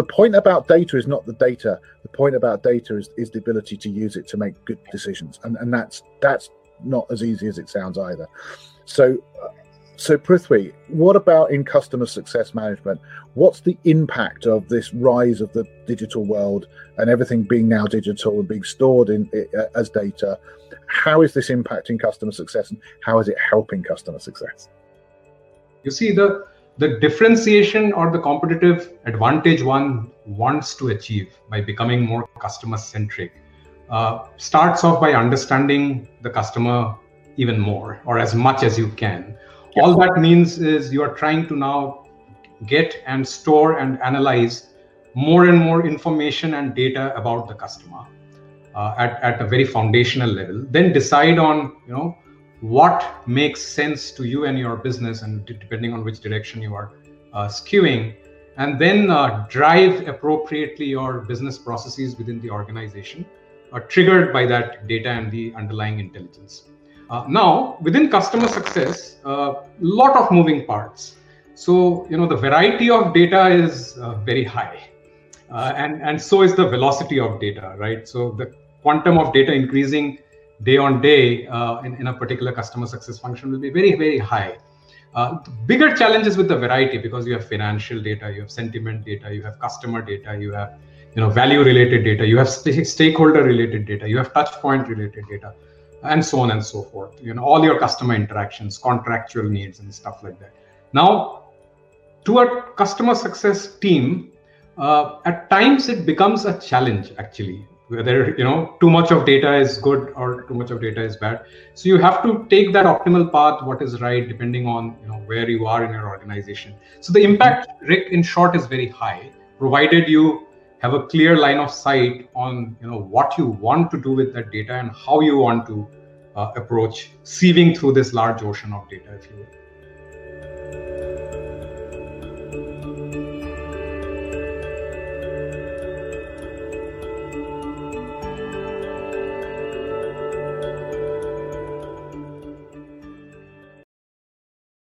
the point about data is not the data. The point about data is, is the ability to use it to make good decisions, and and that's that's not as easy as it sounds either. So, so Prithvi, what about in customer success management? What's the impact of this rise of the digital world and everything being now digital and being stored in as data? How is this impacting customer success, and how is it helping customer success? You see the the differentiation or the competitive advantage one wants to achieve by becoming more customer centric uh, starts off by understanding the customer even more or as much as you can. Yeah. All that means is you are trying to now get and store and analyze more and more information and data about the customer uh, at, at a very foundational level. Then decide on, you know, what makes sense to you and your business and depending on which direction you are uh, skewing and then uh, drive appropriately your business processes within the organization are triggered by that data and the underlying intelligence. Uh, now, within customer success, a uh, lot of moving parts. So, you know, the variety of data is uh, very high. Uh, and, and so is the velocity of data, right? So the quantum of data increasing day on day uh, in, in a particular customer success function will be very, very high. Uh, bigger challenges with the variety because you have financial data, you have sentiment data, you have customer data, you have you know value related data you have st- stakeholder related data you have touch point related data and so on and so forth. You know all your customer interactions contractual needs and stuff like that. Now to a customer success team uh, at times it becomes a challenge actually whether you know too much of data is good or too much of data is bad. So you have to take that optimal path what is right depending on you know where you are in your organization. So the impact rick in short is very high provided you have a clear line of sight on you know what you want to do with that data and how you want to uh, approach sieving through this large ocean of data if you will